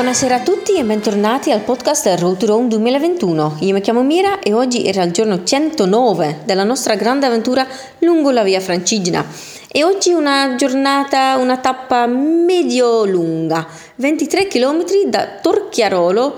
Buonasera a tutti e bentornati al podcast Road Rome 2021. Io mi chiamo Mira e oggi era il giorno 109 della nostra grande avventura lungo la via Francigena. E oggi una giornata, una tappa medio lunga, 23 km da Torchiarolo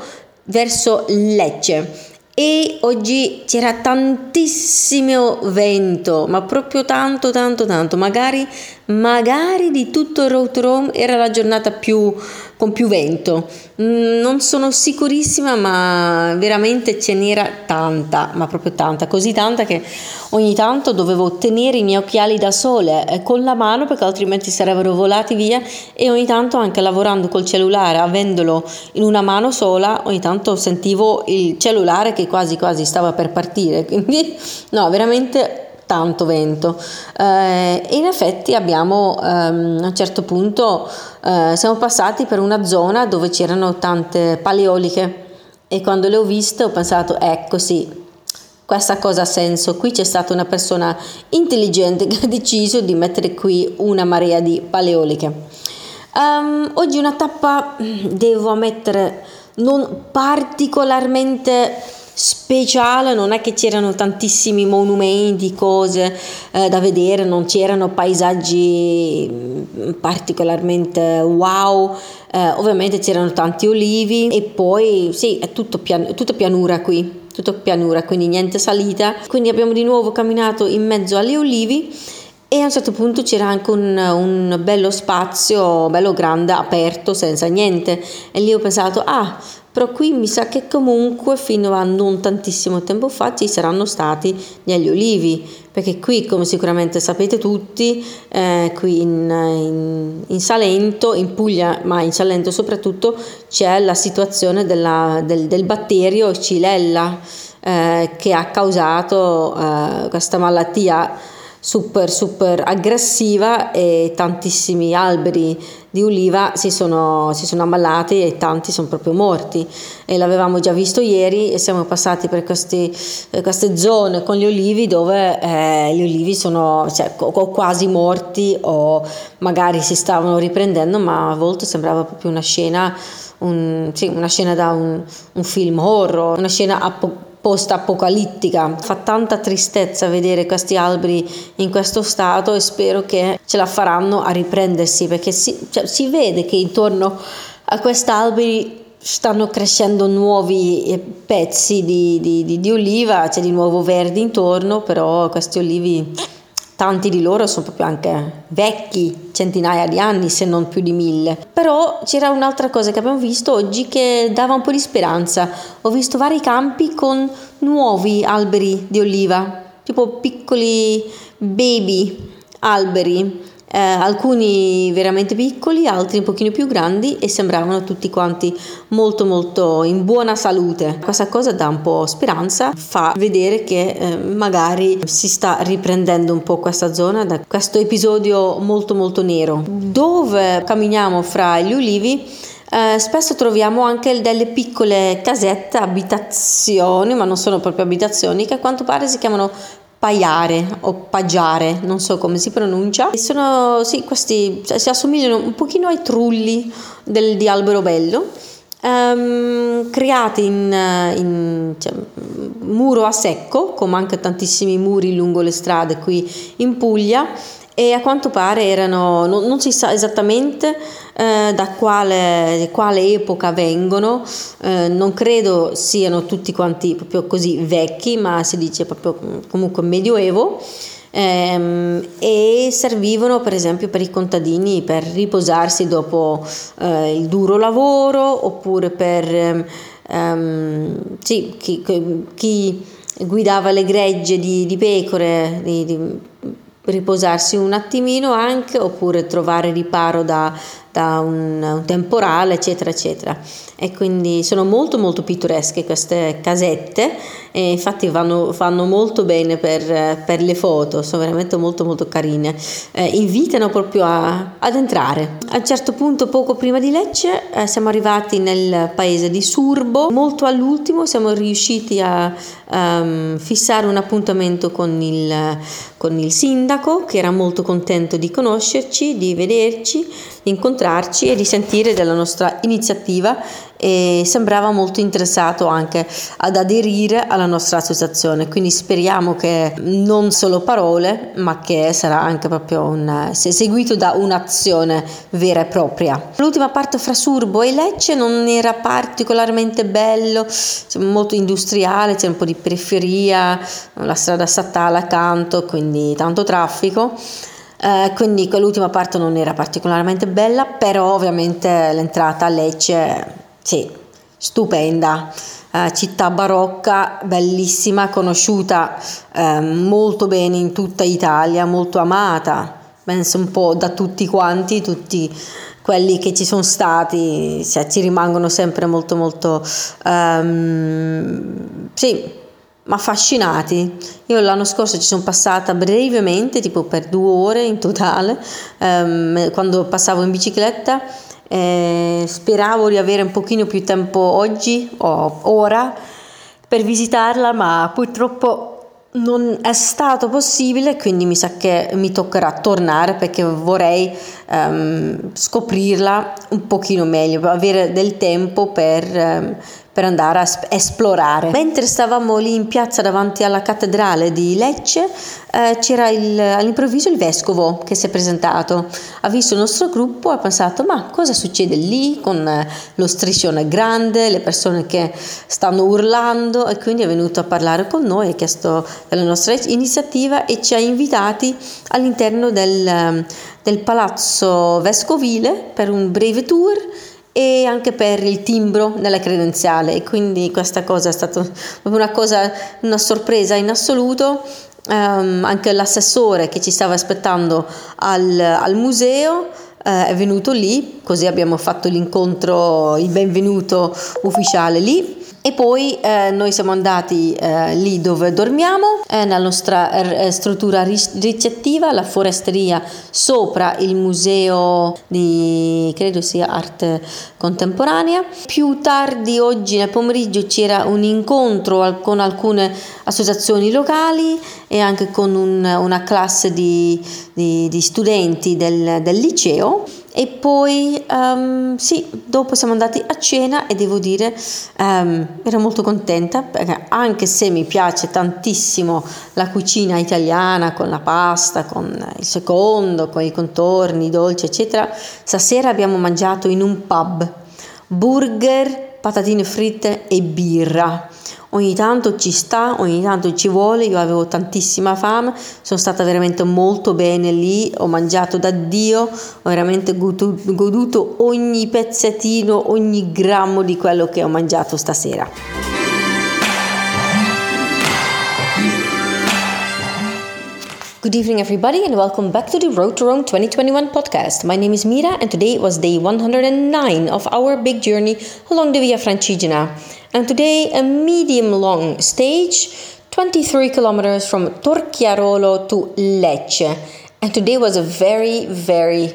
verso Lecce e oggi c'era tantissimo vento, ma proprio tanto, tanto, tanto. Magari, magari di tutto Road Rome era la giornata più, con più vento. Mm, non sono sicurissima, ma veramente ce n'era tanta, ma proprio tanta, così tanta che ogni tanto dovevo tenere i miei occhiali da sole eh, con la mano perché altrimenti sarebbero volati via e ogni tanto anche lavorando col cellulare, avendolo in una mano sola, ogni tanto sentivo il cellulare che quasi quasi stava per partire, quindi no, veramente tanto vento. Eh, e in effetti abbiamo ehm, a un certo punto eh, siamo passati per una zona dove c'erano tante paleoliche e quando le ho viste ho pensato ecco sì questa cosa ha senso. Qui c'è stata una persona intelligente che ha deciso di mettere qui una marea di paleoliche. Um, oggi una tappa devo ammettere non particolarmente speciale, non è che c'erano tantissimi monumenti, cose eh, da vedere, non c'erano paesaggi mm, particolarmente wow, eh, ovviamente c'erano tanti olivi e poi sì, è tutto, pian- tutto pianura qui, tutto pianura, quindi niente salita. Quindi abbiamo di nuovo camminato in mezzo alle olivi e a un certo punto c'era anche un, un, bello spazio, bello grande, aperto, senza niente. E lì ho pensato, ah, però qui mi sa che comunque fino a non tantissimo tempo fa ci saranno stati gli olivi, perché qui, come sicuramente sapete tutti, eh, qui in, in, in, Salento, in Puglia, ma in Salento soprattutto, c'è la situazione della, del, del, batterio Cilella eh, che ha causato eh, questa malattia super super aggressiva e tantissimi alberi di oliva si sono, si sono ammalati e tanti sono proprio morti. E l'avevamo già visto ieri e siamo passati per questi, eh, queste zone con gli olivi dove eh, gli olivi sono cioè, o quasi morti o magari si stavano riprendendo ma a volte sembrava proprio una scena, un, sì, una scena da un, un film horror, una scena apocalittica post-apocalittica. Fa tanta tristezza vedere questi alberi in questo stato e spero che ce la faranno a riprendersi perché si, cioè, si vede che intorno a questi alberi stanno crescendo nuovi eh, pezzi di, di, di, di oliva, c'è di nuovo verde intorno, però questi olivi tanti di loro sono proprio anche vecchi, centinaia di anni se non più di mille. Però c'era un'altra cosa che abbiamo visto oggi che dava un po' di speranza. Ho visto vari campi con nuovi alberi di oliva, tipo piccoli baby alberi eh, alcuni veramente piccoli, altri un pochino più grandi e sembravano tutti quanti molto molto in buona salute. Questa cosa dà un po' speranza, fa vedere che eh, magari si sta riprendendo un po' questa zona da questo episodio molto molto nero. Dove camminiamo fra gli ulivi eh, spesso troviamo anche delle piccole casette, abitazioni, ma non sono proprio abitazioni, che a quanto pare si chiamano paiare o pagiare, non so come si pronuncia. Sono, sì, questi cioè, si assomigliano un pochino ai trulli del, di Alberobello, um, creati in, in cioè, muro a secco, come anche tantissimi muri lungo le strade qui in Puglia e a quanto pare erano, non, non si sa esattamente eh, da quale, quale, epoca vengono, eh, non credo siano tutti quanti proprio così vecchi, ma si dice proprio mm, comunque medioevo. Ehm, e servivano per esempio per i contadini per riposarsi dopo eh, il duro lavoro oppure per ehm, sì, chi, chi, guidava le gregge di, di pecore, di, di riposarsi un attimino anche oppure trovare riparo da, da un, un, temporale eccetera eccetera. E quindi sono molto molto pittoresche queste casette e infatti vanno, fanno molto bene per, per, le foto sono veramente molto molto carine. Eh, invitano proprio a, ad entrare. A un certo punto poco prima di Lecce eh, siamo arrivati nel paese di Surbo. Molto all'ultimo siamo riusciti a um, fissare un appuntamento con il, con il sindaco che era molto contento di conoscerci di vederci di incontrarci e di sentire della nostra iniziativa e sembrava molto interessato anche ad aderire alla nostra associazione, quindi speriamo che non solo parole, ma che sarà anche proprio un, seguito da un'azione vera e propria. L'ultima parte fra Surbo e Lecce non era particolarmente bello, molto industriale, c'è un po' di periferia, la strada statale accanto, quindi tanto traffico. Eh, quindi quell'ultima parte non era particolarmente bella, però ovviamente l'entrata a Lecce sì, stupenda. Uh, città barocca, bellissima, conosciuta uh, molto bene in tutta Italia, molto amata, penso un po' da tutti quanti, tutti quelli che ci sono stati, cioè, ci rimangono sempre molto molto um, sì, affascinati. Io l'anno scorso ci sono passata brevemente, tipo per due ore in totale, um, quando passavo in bicicletta eh, speravo di avere un pochino più tempo oggi o ora per visitarla, ma purtroppo non è stato possibile, quindi mi sa che mi toccherà tornare perché vorrei um, scoprirla un pochino meglio, avere del tempo per, um, per andare a esplorare. Mentre stavamo lì in piazza davanti alla cattedrale di Lecce, eh, c'era il, all'improvviso il vescovo che si è presentato, ha visto il nostro gruppo e ha pensato ma cosa succede lì con eh, lo striscione grande, le persone che stanno urlando e quindi è venuto a parlare con noi, ha chiesto della nostra iniziativa e ci ha invitati all'interno del, ehm, del palazzo vescovile per un breve tour e anche per il timbro nella credenziale. E quindi questa cosa è stata una cosa una sorpresa in assoluto. Um, anche l'assessore che ci stava aspettando al, al museo uh, è venuto lì così abbiamo fatto l'incontro il benvenuto ufficiale lì e poi eh, noi siamo andati eh, lì dove dormiamo, eh, nella nostra eh, struttura ricettiva, la foresteria sopra il museo di, credo sia arte contemporanea. Più tardi oggi nel pomeriggio c'era un incontro con alcune associazioni locali e anche con un, una classe di, di, di studenti del, del liceo e poi um, sì, dopo siamo andati a cena e devo dire um, ero molto contenta perché anche se mi piace tantissimo la cucina italiana con la pasta, con il secondo, con i contorni, i dolci, eccetera, stasera abbiamo mangiato in un pub burger, patatine fritte e birra ogni tanto ci sta, ogni tanto ci vuole, io avevo tantissima fame, sono stata veramente molto bene lì, ho mangiato da Dio, ho veramente goduto ogni pezzettino, ogni grammo di quello che ho mangiato stasera. Good evening, everybody, and welcome back to the Road to Rome 2021 podcast. My name is Mira, and today was day 109 of our big journey along the Via Francigena. And today, a medium long stage, 23 kilometers from Torchiarolo to Lecce. And today was a very, very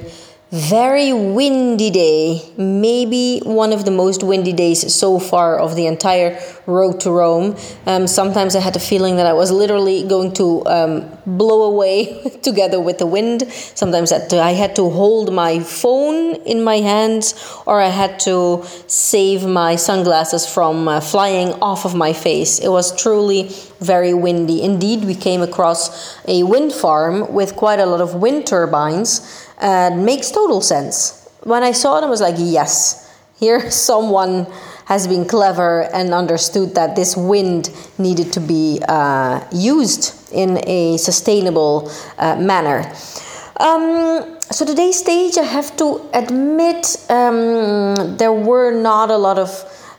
very windy day, maybe one of the most windy days so far of the entire road to Rome. Um, sometimes I had the feeling that I was literally going to um, blow away together with the wind. Sometimes I had to hold my phone in my hands, or I had to save my sunglasses from uh, flying off of my face. It was truly very windy. Indeed, we came across a wind farm with quite a lot of wind turbines and makes total sense. When I saw it, I was like, yes, here someone has been clever and understood that this wind needed to be uh, used in a sustainable uh, manner. Um, so today's stage, I have to admit, um, there were not a lot of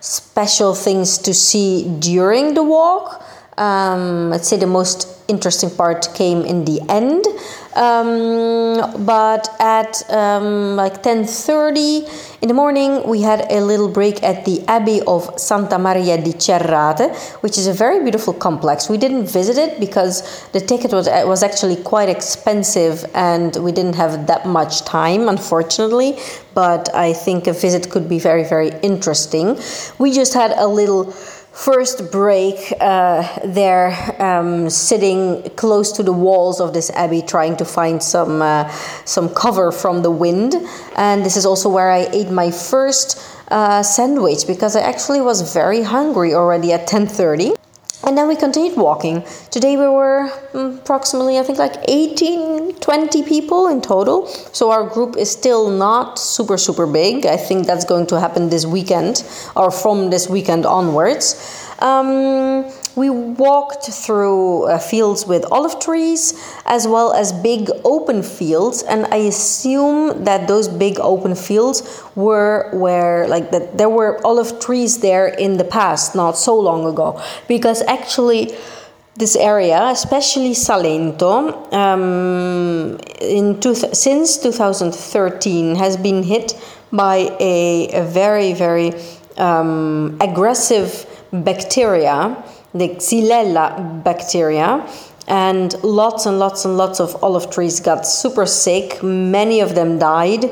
special things to see during the walk. Um, I'd say the most interesting part came in the end. Um, but at um, like 10.30 in the morning, we had a little break at the Abbey of Santa Maria di Cerrate, which is a very beautiful complex. We didn't visit it because the ticket was, was actually quite expensive and we didn't have that much time, unfortunately. But I think a visit could be very, very interesting. We just had a little first break, uh, they're um, sitting close to the walls of this abbey, trying to find some uh, some cover from the wind. And this is also where I ate my first uh, sandwich because I actually was very hungry already at 10:30. And then we continued walking. Today we were mm, approximately, I think, like 18, 20 people in total. So our group is still not super, super big. I think that's going to happen this weekend or from this weekend onwards. Um, we walked through uh, fields with olive trees as well as big open fields, and I assume that those big open fields were where, like, that there were olive trees there in the past, not so long ago, because actually this area, especially Salento, um, in two since 2013 has been hit by a, a very, very um, aggressive bacteria the Xylella bacteria. And lots and lots and lots of olive trees got super sick. Many of them died.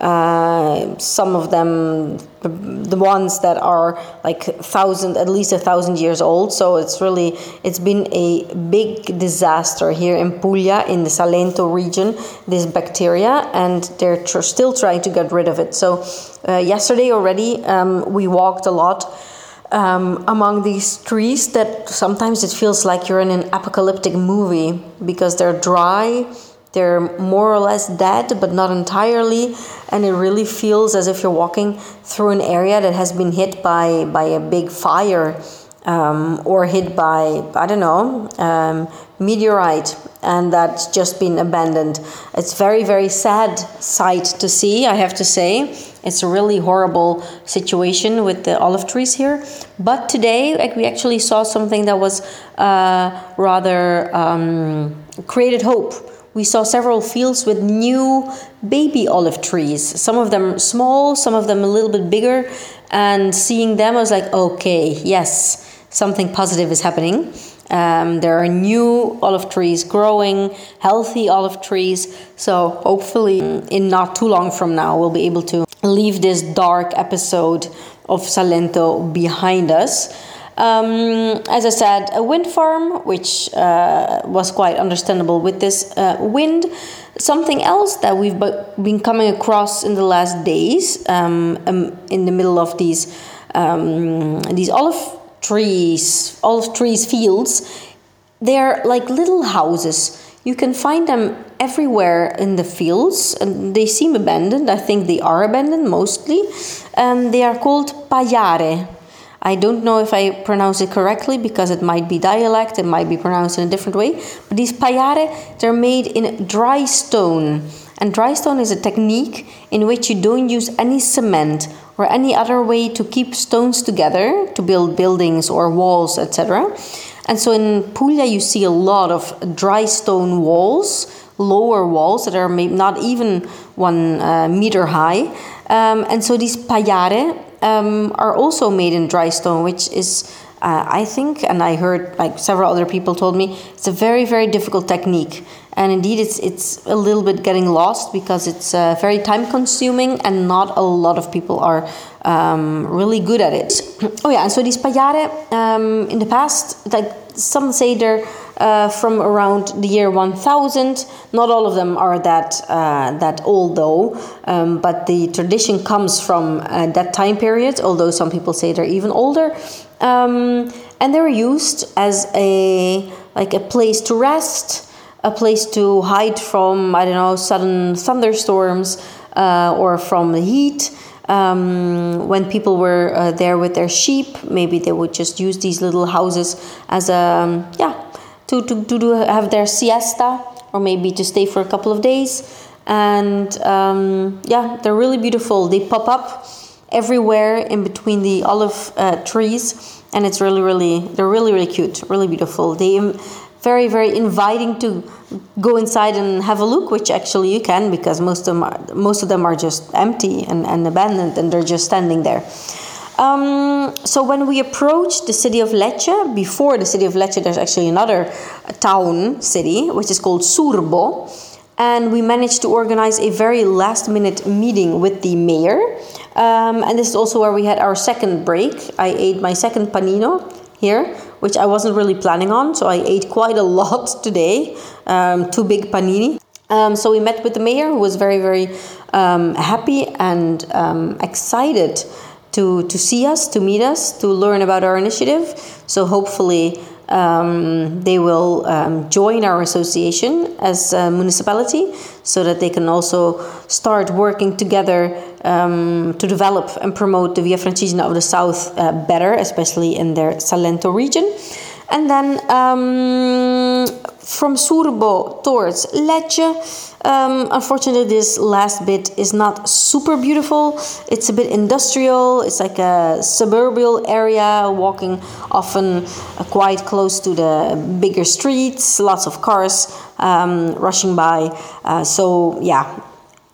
Uh, some of them, the ones that are like thousand, at least a thousand years old. So it's really, it's been a big disaster here in Puglia, in the Salento region, this bacteria, and they're tr- still trying to get rid of it. So uh, yesterday already, um, we walked a lot um, among these trees that sometimes it feels like you're in an apocalyptic movie because they're dry, they're more or less dead, but not entirely, and it really feels as if you're walking through an area that has been hit by, by a big fire um, or hit by, I don't know, um, meteorite and that's just been abandoned. It's very, very sad sight to see, I have to say. It's a really horrible situation with the olive trees here. But today, like, we actually saw something that was uh, rather um, created hope. We saw several fields with new baby olive trees. Some of them small, some of them a little bit bigger. And seeing them, I was like, okay, yes, something positive is happening. Um, there are new olive trees growing, healthy olive trees. So hopefully, in not too long from now, we'll be able to leave this dark episode of Salento behind us. Um, as I said, a wind farm, which uh, was quite understandable with this uh, wind. Something else that we've been coming across in the last days, um, um, in the middle of these um, these olive trees, olive trees fields, they're like little houses. You can find them everywhere in the fields, and they seem abandoned. I think they are abandoned mostly. And they are called paiare. I don't know if I pronounce it correctly because it might be dialect, it might be pronounced in a different way. But these paiare, they're made in dry stone. And dry stone is a technique in which you don't use any cement or any other way to keep stones together to build buildings or walls, etc. And so in Puglia, you see a lot of dry stone walls, lower walls that are maybe not even one uh, meter high. Um, and so these paiare um, are also made in dry stone, which is uh, I think, and I heard like several other people told me, it's a very, very difficult technique. And indeed, it's it's a little bit getting lost because it's uh, very time consuming, and not a lot of people are um, really good at it. oh yeah, and so these paiare um, in the past, like some say they're uh, from around the year 1000. Not all of them are that uh, that old though, um, but the tradition comes from uh, that time period. Although some people say they're even older, um, and they were used as a like a place to rest, a place to hide from I don't know sudden thunderstorms uh, or from the heat. Um, when people were uh, there with their sheep, maybe they would just use these little houses as a um, yeah to, to, to do, have their siesta or maybe to stay for a couple of days. And um, yeah, they're really beautiful. They pop up everywhere in between the olive uh, trees, and it's really, really, they're really, really cute, really beautiful. They very, very inviting to go inside and have a look, which actually you can because most of them are, most of them are just empty and, and abandoned, and they're just standing there. Um, so when we approached the city of Lecce, before the city of Lecce, there's actually another town city which is called Surbo, and we managed to organize a very last minute meeting with the mayor. Um, and this is also where we had our second break. I ate my second panino here, which I wasn't really planning on, so I ate quite a lot today, um, two big panini. Um, so we met with the mayor, who was very, very um, happy and um, excited to, to see us, to meet us, to learn about our initiative. So hopefully um, they will um, join our association as a municipality so that they can also start working together um, to develop and promote the Via Francigena of the South uh, better, especially in their Salento region. And then um, from Surbo towards Lecce, um, unfortunately, this last bit is not super beautiful. It's a bit industrial. It's like a suburban area, walking often uh, quite close to the bigger streets, lots of cars um, rushing by. Uh, so, yeah,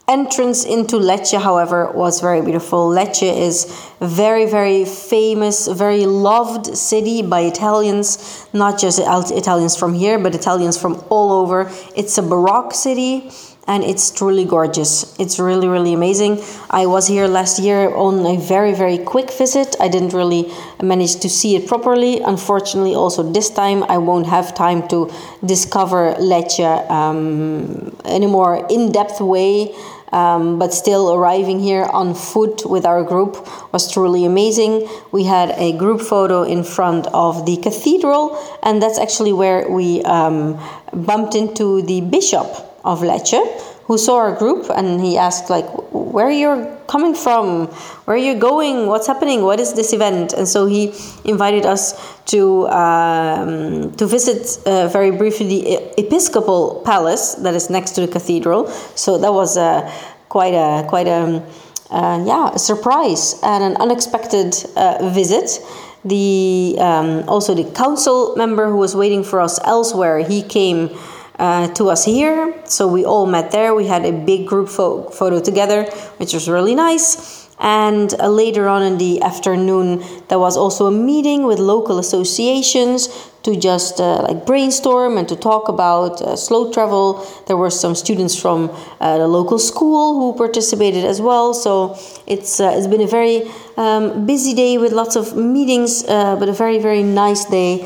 entrance into Lecce, however, was very beautiful. Lecce is very, very famous, very loved city by Italians, not just Italians from here, but Italians from all over. It's a Baroque city and it's truly gorgeous. It's really, really amazing. I was here last year on a very, very quick visit. I didn't really manage to see it properly. Unfortunately, also this time I won't have time to discover Lecce um, in a more in depth way. Um, but still arriving here on foot with our group was truly amazing. We had a group photo in front of the cathedral, and that's actually where we um, bumped into the bishop of Lecce who saw our group and he asked like where you're coming from? Where are you going? What's happening? What is this event? And so he invited us to um, to visit uh, very briefly the episcopal palace that is next to the cathedral. So that was uh, quite a quite a uh, yeah a surprise and an unexpected uh, visit. The um, also the council member who was waiting for us elsewhere he came uh, to us here. So we all met there. We had a big group fo- photo together, which was really nice. And uh, later on in the afternoon, there was also a meeting with local associations to just uh, like brainstorm and to talk about uh, slow travel. There were some students from uh, the local school who participated as well. So it's uh, it's been a very um, busy day with lots of meetings, uh, but a very very nice day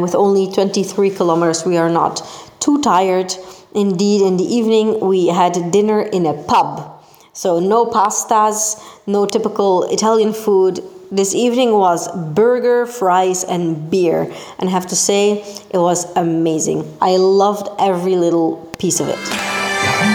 with only 23 kilometers. We are not too tired. Indeed, in the evening, we had dinner in a pub. So, no pastas, no typical Italian food. This evening was burger, fries, and beer. And I have to say, it was amazing. I loved every little piece of it.